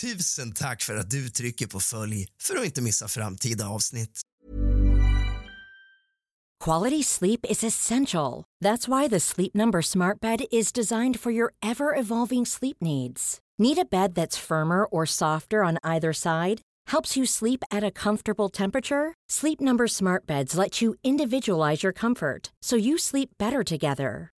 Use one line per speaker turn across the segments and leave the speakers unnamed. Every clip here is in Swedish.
Tusen tack för att du trycker på följ för att inte missa framtida avsnitt.
Quality sleep is essential. That's why the Sleep Number Smart Bed is designed for your ever evolving sleep needs. Need a bed that's firmer or softer on either side? Helps you sleep at a comfortable temperature? Sleep Number Smart Beds let you individualize your comfort so you sleep better together.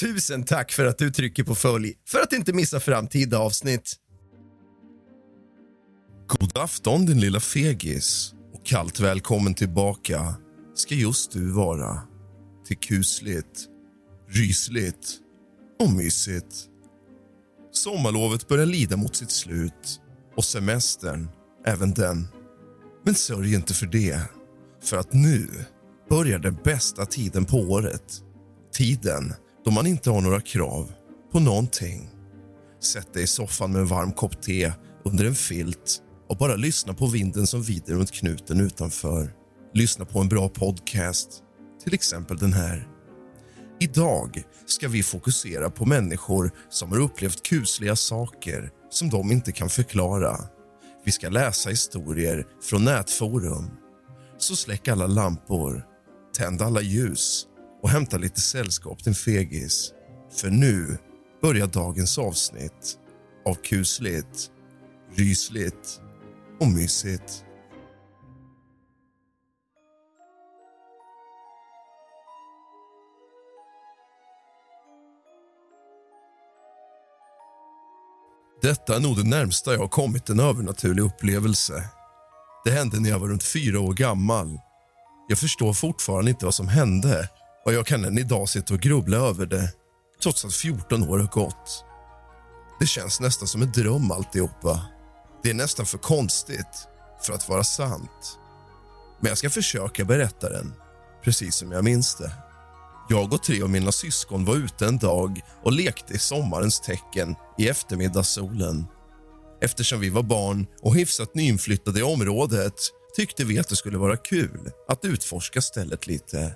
Tusen tack för att du trycker på följ för att inte missa framtida avsnitt.
God afton, din lilla fegis. Och kallt välkommen tillbaka ska just du vara till kusligt, rysligt och mysigt. Sommarlovet börjar lida mot sitt slut och semestern, även den. Men sörj inte för det, för att nu börjar den bästa tiden på året. Tiden då man inte har några krav på någonting. Sätt dig i soffan med en varm kopp te under en filt och bara lyssna på vinden som vider runt knuten utanför. Lyssna på en bra podcast, till exempel den här. Idag ska vi fokusera på människor som har upplevt kusliga saker som de inte kan förklara. Vi ska läsa historier från nätforum. Så släck alla lampor, tänd alla ljus och hämta lite sällskap till fegis. För nu börjar dagens avsnitt av kusligt, rysligt och mysigt. Detta är nog det närmsta jag har kommit en övernaturlig upplevelse. Det hände när jag var runt fyra år gammal. Jag förstår fortfarande inte vad som hände och jag kan än idag sitta och grubbla över det trots att 14 år har gått. Det känns nästan som en dröm alltihopa. Det är nästan för konstigt för att vara sant. Men jag ska försöka berätta den precis som jag minns det. Jag och tre av mina syskon var ute en dag och lekte i sommarens tecken i eftermiddagssolen. Eftersom vi var barn och hyfsat nyinflyttade i området tyckte vi att det skulle vara kul att utforska stället lite.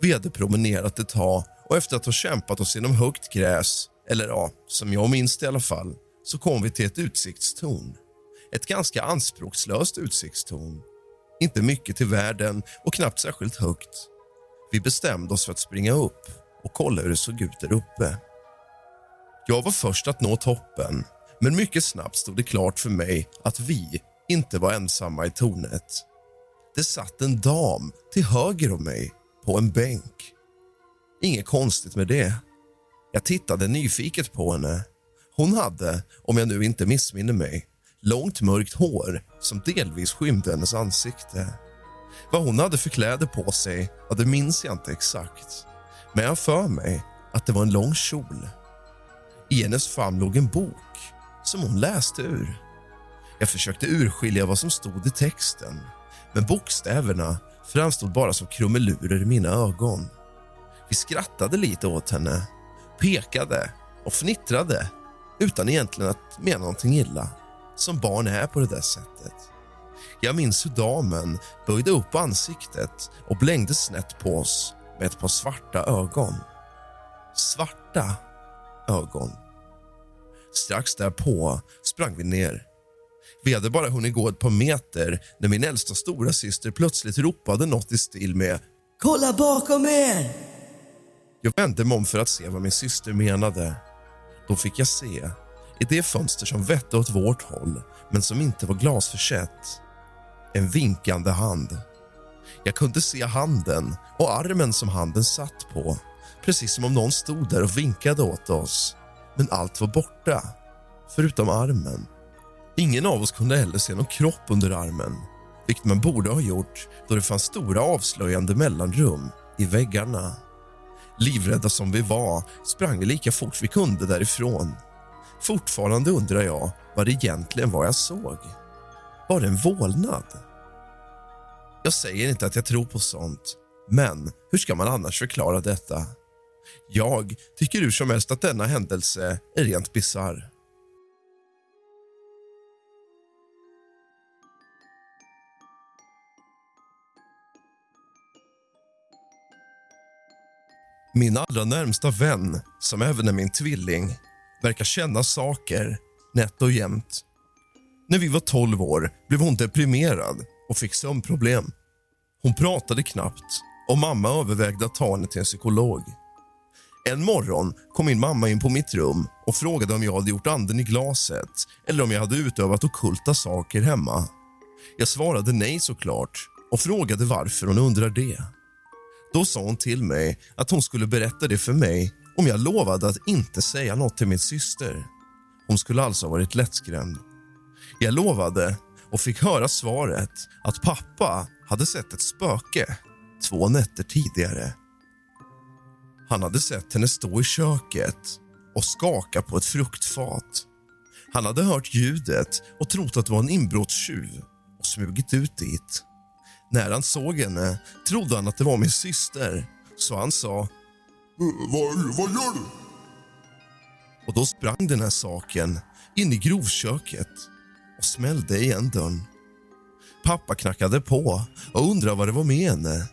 Vi hade promenerat ett tag och efter att ha kämpat oss genom högt gräs, eller ja, som jag minns det i alla fall, så kom vi till ett utsiktstorn. Ett ganska anspråkslöst utsiktstorn. Inte mycket till världen och knappt särskilt högt. Vi bestämde oss för att springa upp och kolla hur det såg ut där uppe. Jag var först att nå toppen, men mycket snabbt stod det klart för mig att vi inte var ensamma i tornet. Det satt en dam till höger om mig på en bänk. Inget konstigt med det. Jag tittade nyfiket på henne. Hon hade, om jag nu inte missminner mig, långt mörkt hår som delvis skymde hennes ansikte. Vad hon hade för kläder på sig, ja, det minns jag inte exakt. Men jag har för mig att det var en lång kjol. I hennes famn låg en bok som hon läste ur. Jag försökte urskilja vad som stod i texten men bokstäverna framstod bara som krumelurer i mina ögon. Vi skrattade lite åt henne, pekade och fnittrade utan egentligen att mena någonting illa, som barn är på det där sättet. Jag minns hur damen böjde upp ansiktet och blängde snett på oss med ett par svarta ögon. Svarta ögon. Strax därpå sprang vi ner. Vi hade bara hunnit gå ett par meter när min äldsta stora syster plötsligt ropade något i stil med
Kolla bakom er!
Jag vände mig om för att se vad min syster menade. Då fick jag se, i det fönster som vette åt vårt håll men som inte var glasförsett, en vinkande hand. Jag kunde se handen och armen som handen satt på precis som om någon stod där och vinkade åt oss. Men allt var borta, förutom armen. Ingen av oss kunde heller se någon kropp under armen vilket man borde ha gjort då det fanns stora avslöjande mellanrum i väggarna. Livrädda som vi var sprang vi lika fort vi kunde därifrån. Fortfarande undrar jag vad det egentligen var jag såg. Var det en vålnad? Jag säger inte att jag tror på sånt, men hur ska man annars förklara detta? Jag tycker hur som helst att denna händelse är rent bisarr. Min allra närmsta vän, som även är min tvilling, verkar känna saker nätt och jämt. När vi var 12 år blev hon deprimerad och fick sömnproblem. Hon pratade knappt och mamma övervägde att ta henne till en psykolog. En morgon kom min mamma in på mitt rum och frågade om jag hade gjort anden i glaset eller om jag hade utövat okulta saker hemma. Jag svarade nej såklart och frågade varför hon undrar det. Då sa hon till mig att hon skulle berätta det för mig om jag lovade att inte säga något till min syster. Hon skulle alltså ha varit lättskrämd. Jag lovade och fick höra svaret att pappa hade sett ett spöke två nätter tidigare. Han hade sett henne stå i köket och skaka på ett fruktfat. Han hade hört ljudet och trott att det var en inbrottstjuv och smugit ut dit. När han såg henne trodde han att det var min syster, så han sa...
Vad, vad gör du?
Och då sprang den här saken in i grovköket och smällde igen dörren. Pappa knackade på och undrade vad det var med henne.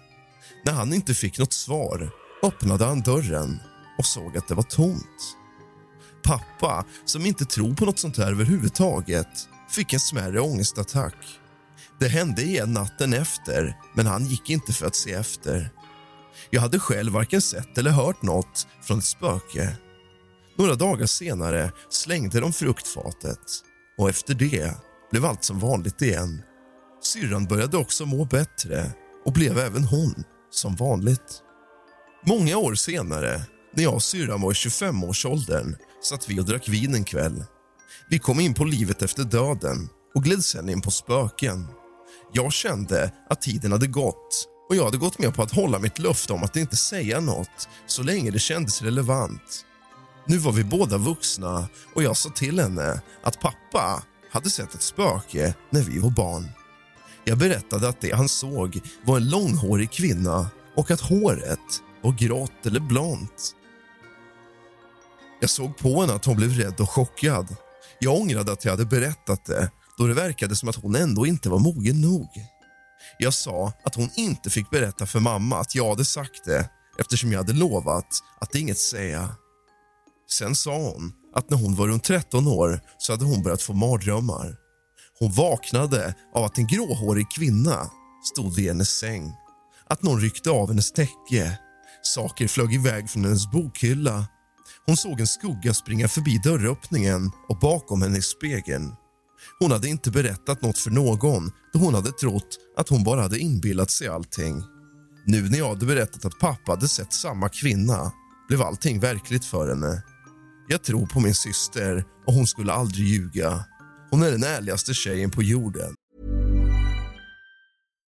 När han inte fick något svar öppnade han dörren och såg att det var tomt. Pappa, som inte tror på något sånt här överhuvudtaget, fick en smärre ångestattack. Det hände igen natten efter, men han gick inte för att se efter. Jag hade själv varken sett eller hört något från ett spöke. Några dagar senare slängde de fruktfatet och efter det blev allt som vanligt igen. Syrran började också må bättre och blev även hon som vanligt. Många år senare, när jag och syrran var i 25-årsåldern satt vi och drack vin en kväll. Vi kom in på livet efter döden och gled sen in på spöken. Jag kände att tiden hade gått och jag hade gått med på att hålla mitt löfte om att inte säga något så länge det kändes relevant. Nu var vi båda vuxna och jag sa till henne att pappa hade sett ett spöke när vi var barn. Jag berättade att det han såg var en långhårig kvinna och att håret var grått eller blont. Jag såg på henne att hon blev rädd och chockad. Jag ångrade att jag hade berättat det då det verkade som att hon ändå inte var mogen nog. Jag sa att hon inte fick berätta för mamma att jag hade sagt det eftersom jag hade lovat att inget säga. Sen sa hon att när hon var runt 13 år så hade hon börjat få mardrömmar. Hon vaknade av att en gråhårig kvinna stod vid hennes säng. Att någon ryckte av hennes täcke. Saker flög iväg från hennes bokhylla. Hon såg en skugga springa förbi dörröppningen och bakom henne i spegeln. Hon hade inte berättat något för någon då hon hade trott att hon bara hade inbillat sig allting. Nu när jag hade berättat att pappa hade sett samma kvinna blev allting verkligt för henne. Jag tror på min syster och hon skulle aldrig ljuga. Hon är den ärligaste tjejen på jorden.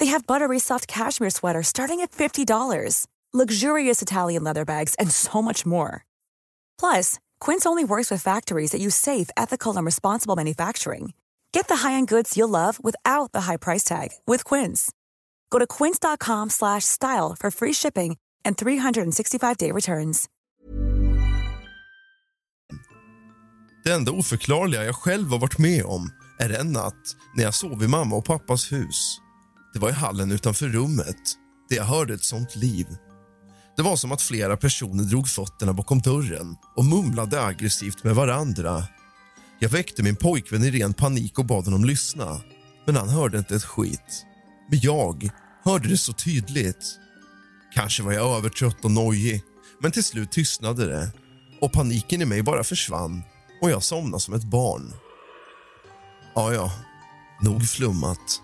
They have buttery soft cashmere sweaters starting at $50, luxurious Italian leather bags, and so much more. Plus, Quince only works with factories that use safe, ethical, and responsible manufacturing. Get the high-end goods you'll love without the high price tag with Quince. Go to quince.com/style for free shipping and 365-day returns.
Det enda oförklarliga jag själv har varit med om är en natt när jag sov i mamma och pappas hus. Det var i hallen utanför rummet där jag hörde ett sånt liv. Det var som att flera personer drog fötterna bakom dörren och mumlade aggressivt med varandra. Jag väckte min pojkvän i ren panik och bad honom lyssna, men han hörde inte ett skit. Men jag hörde det så tydligt. Kanske var jag övertrött och nojig, men till slut tystnade det och paniken i mig bara försvann och jag somnade som ett barn. Ja, ja, nog flummat.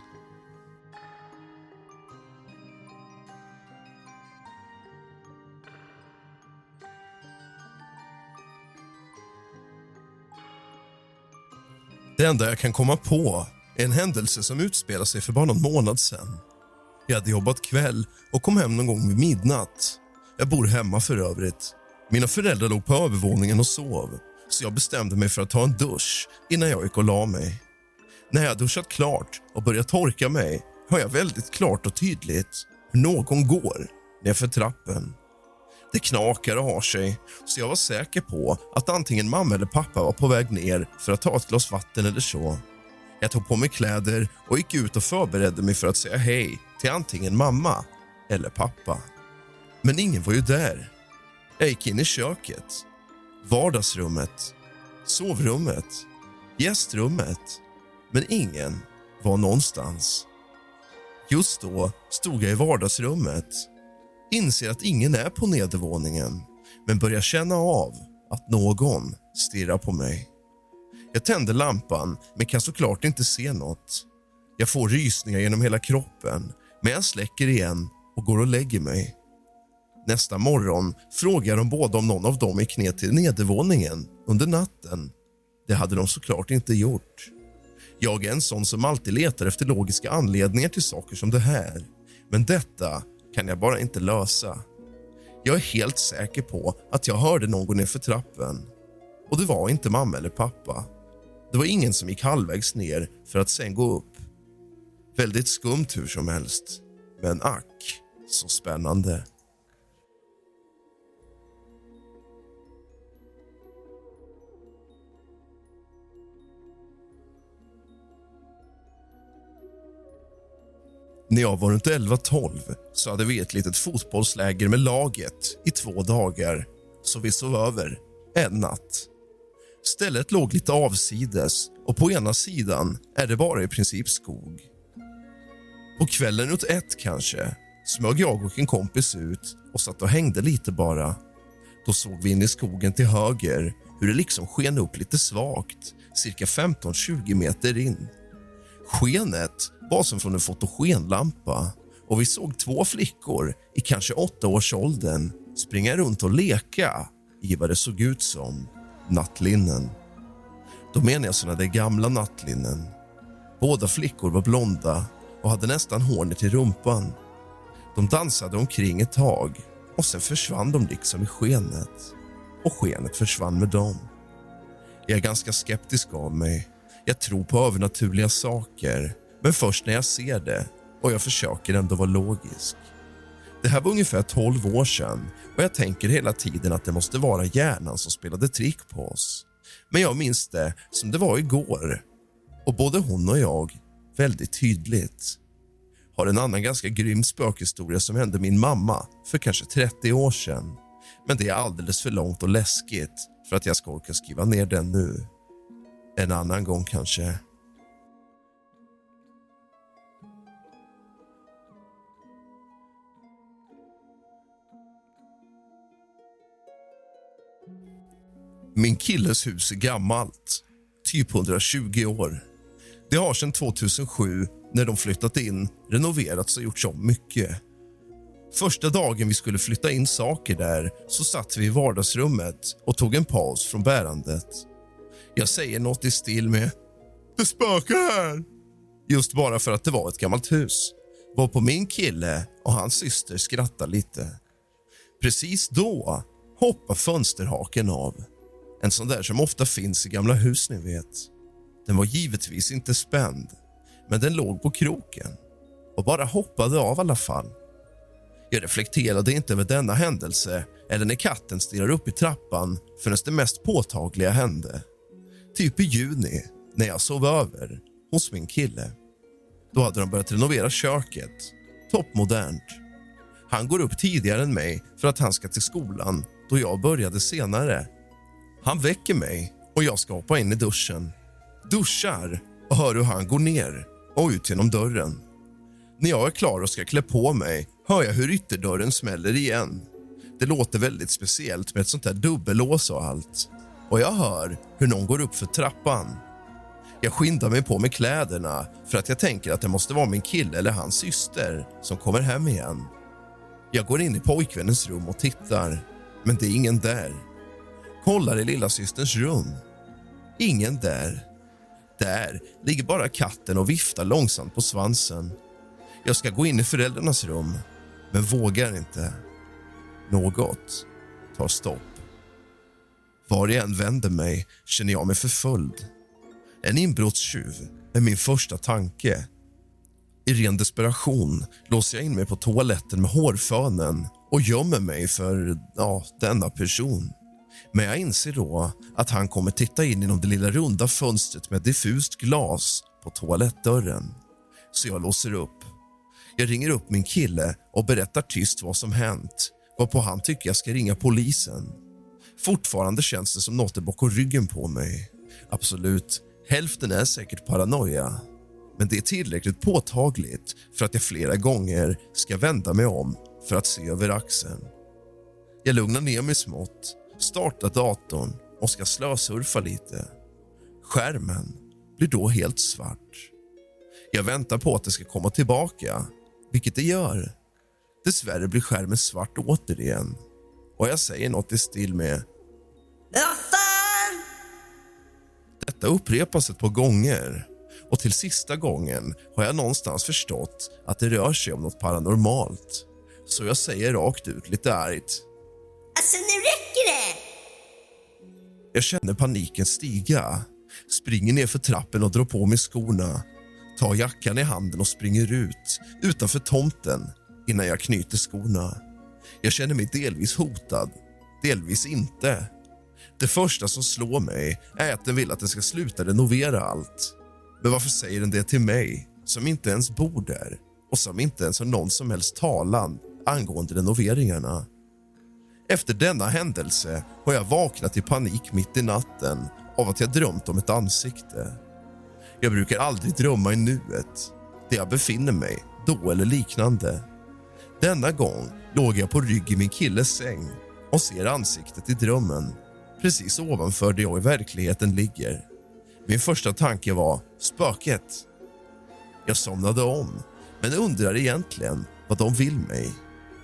Det enda jag kan komma på är en händelse som utspelade sig för bara någon månad sen. Jag hade jobbat kväll och kom hem någon gång vid midnatt. Jag bor hemma för övrigt. Mina föräldrar låg på övervåningen och sov så jag bestämde mig för att ta en dusch innan jag gick och la mig. När jag duschat klart och börjat torka mig hör jag väldigt klart och tydligt hur någon går nerför trappen. Det knakar och har sig, så jag var säker på att antingen mamma eller pappa var på väg ner för att ta ett glas vatten eller så. Jag tog på mig kläder och gick ut och förberedde mig för att säga hej till antingen mamma eller pappa. Men ingen var ju där. Jag gick in i köket, vardagsrummet, sovrummet, gästrummet men ingen var någonstans. Just då stod jag i vardagsrummet inser att ingen är på nedervåningen men börjar känna av att någon stirrar på mig. Jag tänder lampan, men kan såklart inte se nåt. Jag får rysningar genom hela kroppen, men jag släcker igen och går och lägger mig. Nästa morgon frågar de båda om någon av dem gick ner till nedervåningen under natten. Det hade de såklart inte gjort. Jag är en sån som alltid letar efter logiska anledningar till saker som det här. Men detta kan jag bara inte lösa. Jag är helt säker på att jag hörde någon gå ner för trappen. Och det var inte mamma eller pappa. Det var ingen som gick halvvägs ner för att sen gå upp. Väldigt skumt hur som helst, men ack så spännande. När jag var runt 11-12 så hade vi ett litet fotbollsläger med laget i två dagar så vi sov över en natt. Stället låg lite avsides och på ena sidan är det bara i princip skog. På kvällen runt ett kanske smög jag och en kompis ut och satt och hängde lite bara. Då såg vi in i skogen till höger hur det liksom sken upp lite svagt, cirka 15-20 meter in. Skenet var som från en fotogenlampa och vi såg två flickor i kanske åttaårsåldern springa runt och leka i vad det såg ut som nattlinnen. Då menar jag såna där gamla nattlinnen. Båda flickor var blonda och hade nästan hår ner till rumpan. De dansade omkring ett tag och sen försvann de liksom i skenet. Och skenet försvann med dem. Jag är ganska skeptisk av mig. Jag tror på övernaturliga saker men först när jag ser det och jag försöker ändå vara logisk. Det här var ungefär 12 år sedan och jag tänker hela tiden att det måste vara hjärnan som spelade trick på oss. Men jag minns det som det var igår och både hon och jag väldigt tydligt. Har en annan ganska grym spökhistoria som hände min mamma för kanske 30 år sedan. Men det är alldeles för långt och läskigt för att jag ska orka skriva ner den nu. En annan gång kanske. Min killes hus är gammalt, typ 120 år. Det har sedan 2007, när de flyttat in, renoverats och gjorts om mycket. Första dagen vi skulle flytta in saker där så satt vi i vardagsrummet och tog en paus från bärandet. Jag säger nåt i stil med “Det spökar här!” just bara för att det var ett gammalt hus. Var på min kille och hans syster skrattar lite. Precis då hoppar fönsterhaken av. En sån där som ofta finns i gamla hus, ni vet. Den var givetvis inte spänd, men den låg på kroken och bara hoppade av i alla fall. Jag reflekterade inte över denna händelse eller när katten stirrar upp i trappan förrän det mest påtagliga hände. Typ i juni, när jag sov över hos min kille. Då hade de börjat renovera köket. Toppmodernt. Han går upp tidigare än mig för att han ska till skolan då jag började senare. Han väcker mig och jag ska hoppa in i duschen. Duschar och hör hur han går ner och ut genom dörren. När jag är klar och ska klä på mig hör jag hur ytterdörren smäller igen. Det låter väldigt speciellt med ett sånt där dubbellås och allt. Och jag hör hur någon går upp för trappan. Jag skyndar mig på med kläderna för att jag tänker att det måste vara min kille eller hans syster som kommer hem igen. Jag går in i pojkvännens rum och tittar, men det är ingen där. Kollar i lilla systerns rum. Ingen där. Där ligger bara katten och viftar långsamt på svansen. Jag ska gå in i föräldrarnas rum, men vågar inte. Något tar stopp. Var jag än vänder mig känner jag mig förföljd. En inbrottstjuv är min första tanke. I ren desperation låser jag in mig på toaletten med hårfönen och gömmer mig för ja, denna person. Men jag inser då att han kommer titta in genom det lilla runda fönstret med diffust glas på toalettdörren. Så jag låser upp. Jag ringer upp min kille och berättar tyst vad som hänt varpå han tycker jag ska ringa polisen. Fortfarande känns det som något är bakom ryggen på mig. Absolut, hälften är säkert paranoia. Men det är tillräckligt påtagligt för att jag flera gånger ska vända mig om för att se över axeln. Jag lugnar ner mig smått, startar datorn och ska slösurfa lite. Skärmen blir då helt svart. Jag väntar på att det ska komma tillbaka, vilket det gör. Dessvärre blir skärmen svart återigen och jag säger nåt i stil med Detta upprepas ett par gånger och till sista gången har jag någonstans förstått att det rör sig om något paranormalt. Så jag säger rakt ut lite argt.
Alltså, nu räcker det!
Jag känner paniken stiga, springer ner för trappen och drar på mig skorna tar jackan i handen och springer ut utanför tomten innan jag knyter skorna. Jag känner mig delvis hotad, delvis inte. Det första som slår mig är att den vill att den ska sluta renovera allt. Men varför säger den det till mig, som inte ens bor där och som inte ens har någon som helst talan angående renoveringarna? Efter denna händelse har jag vaknat i panik mitt i natten av att jag drömt om ett ansikte. Jag brukar aldrig drömma i nuet, där jag befinner mig, då eller liknande. Denna gång låg jag på rygg i min killes säng och ser ansiktet i drömmen precis ovanför där jag i verkligheten ligger. Min första tanke var spöket. Jag somnade om, men undrar egentligen vad de vill mig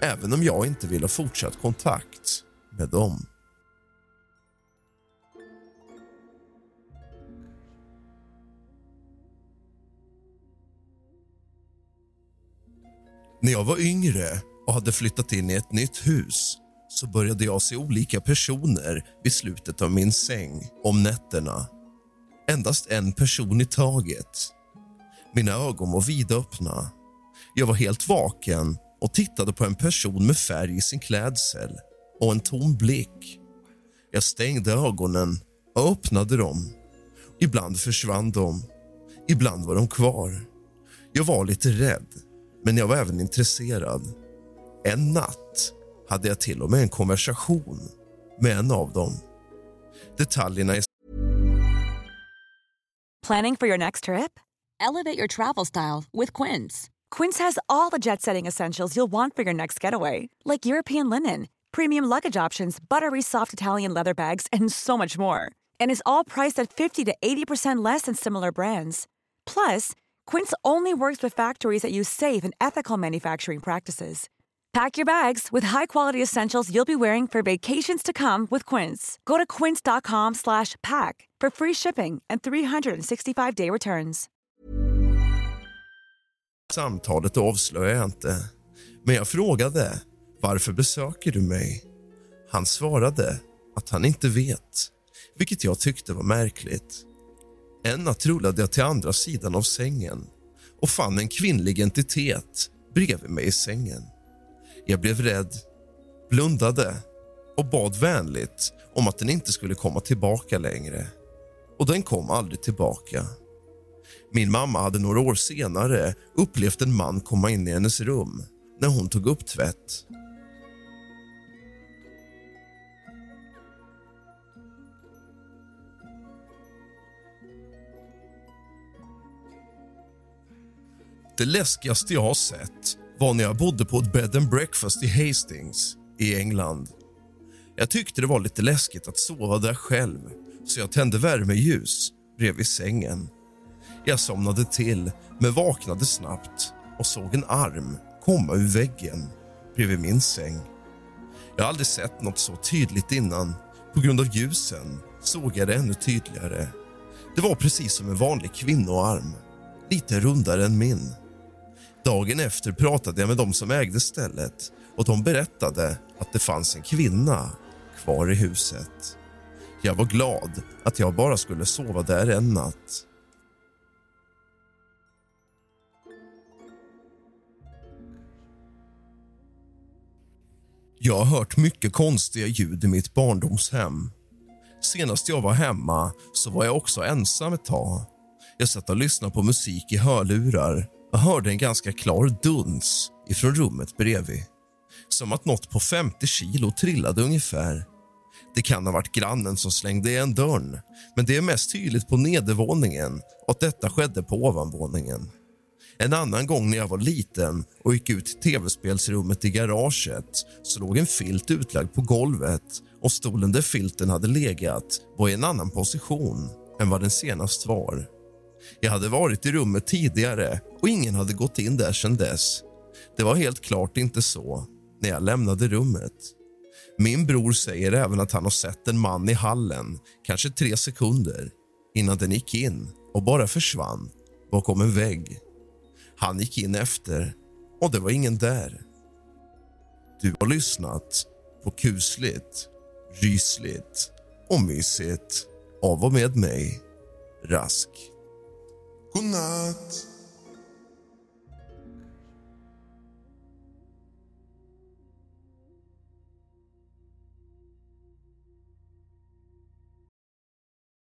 även om jag inte vill ha fortsatt kontakt med dem. När jag var yngre och hade flyttat in i ett nytt hus så började jag se olika personer vid slutet av min säng om nätterna. Endast en person i taget. Mina ögon var vidöppna. Jag var helt vaken och tittade på en person med färg i sin klädsel och en tom blick. Jag stängde ögonen och öppnade dem. Ibland försvann de, ibland var de kvar. Jag var lite rädd men jag var även intresserad. En natt hade jag till och med en konversation med en av dem. Detaljerna är
Planning for your next trip?
Elevate your travel style with Quince.
Quince has all the jet setting essentials you'll want for your next getaway, like European linen, premium luggage options, buttery soft Italian leather bags, and so much more. And is all priced at 50 to 80% less than similar brands. Plus, Quince only works with factories that use safe and ethical manufacturing practices. Pack your bags with high-quality essentials you'll be wearing for vacations to come with Quince. Go to quince.com/pack for free shipping and 365-day returns.
samtalet avslöjar jag inte. Men jag frågade varför besöker du mig? Han svarade att han inte vet, vilket jag tyckte var märkligt. En natt rullade jag till andra sidan av sängen och fann en kvinnlig entitet bredvid mig i sängen. Jag blev rädd, blundade och bad vänligt om att den inte skulle komma tillbaka längre. Och den kom aldrig tillbaka. Min mamma hade några år senare upplevt en man komma in i hennes rum när hon tog upp tvätt. Det läskigaste jag har sett var när jag bodde på ett bed and breakfast i Hastings i England. Jag tyckte det var lite läskigt att sova där själv så jag tände värmeljus bredvid sängen. Jag somnade till, men vaknade snabbt och såg en arm komma ur väggen bredvid min säng. Jag har aldrig sett något så tydligt innan. På grund av ljusen såg jag det ännu tydligare. Det var precis som en vanlig kvinnoarm, lite rundare än min. Dagen efter pratade jag med de som ägde stället och de berättade att det fanns en kvinna kvar i huset. Jag var glad att jag bara skulle sova där en natt. Jag har hört mycket konstiga ljud i mitt barndomshem. Senast jag var hemma så var jag också ensam ett tag. Jag satt och lyssnade på musik i hörlurar och hörde en ganska klar duns ifrån rummet bredvid. Som att något på 50 kilo trillade ungefär. Det kan ha varit grannen som slängde igen dörren men det är mest tydligt på nedervåningen och att detta skedde på ovanvåningen. En annan gång när jag var liten och gick ut till tv-spelsrummet i garaget så låg en filt utlagd på golvet och stolen där filten hade legat var i en annan position än vad den senast var. Jag hade varit i rummet tidigare och ingen hade gått in där sedan dess. Det var helt klart inte så när jag lämnade rummet. Min bror säger även att han har sett en man i hallen, kanske tre sekunder innan den gick in och bara försvann bakom en vägg. Han gick in efter och det var ingen där. Du har lyssnat på kusligt, rysligt och mysigt av och med mig, Rask.
Godnatt.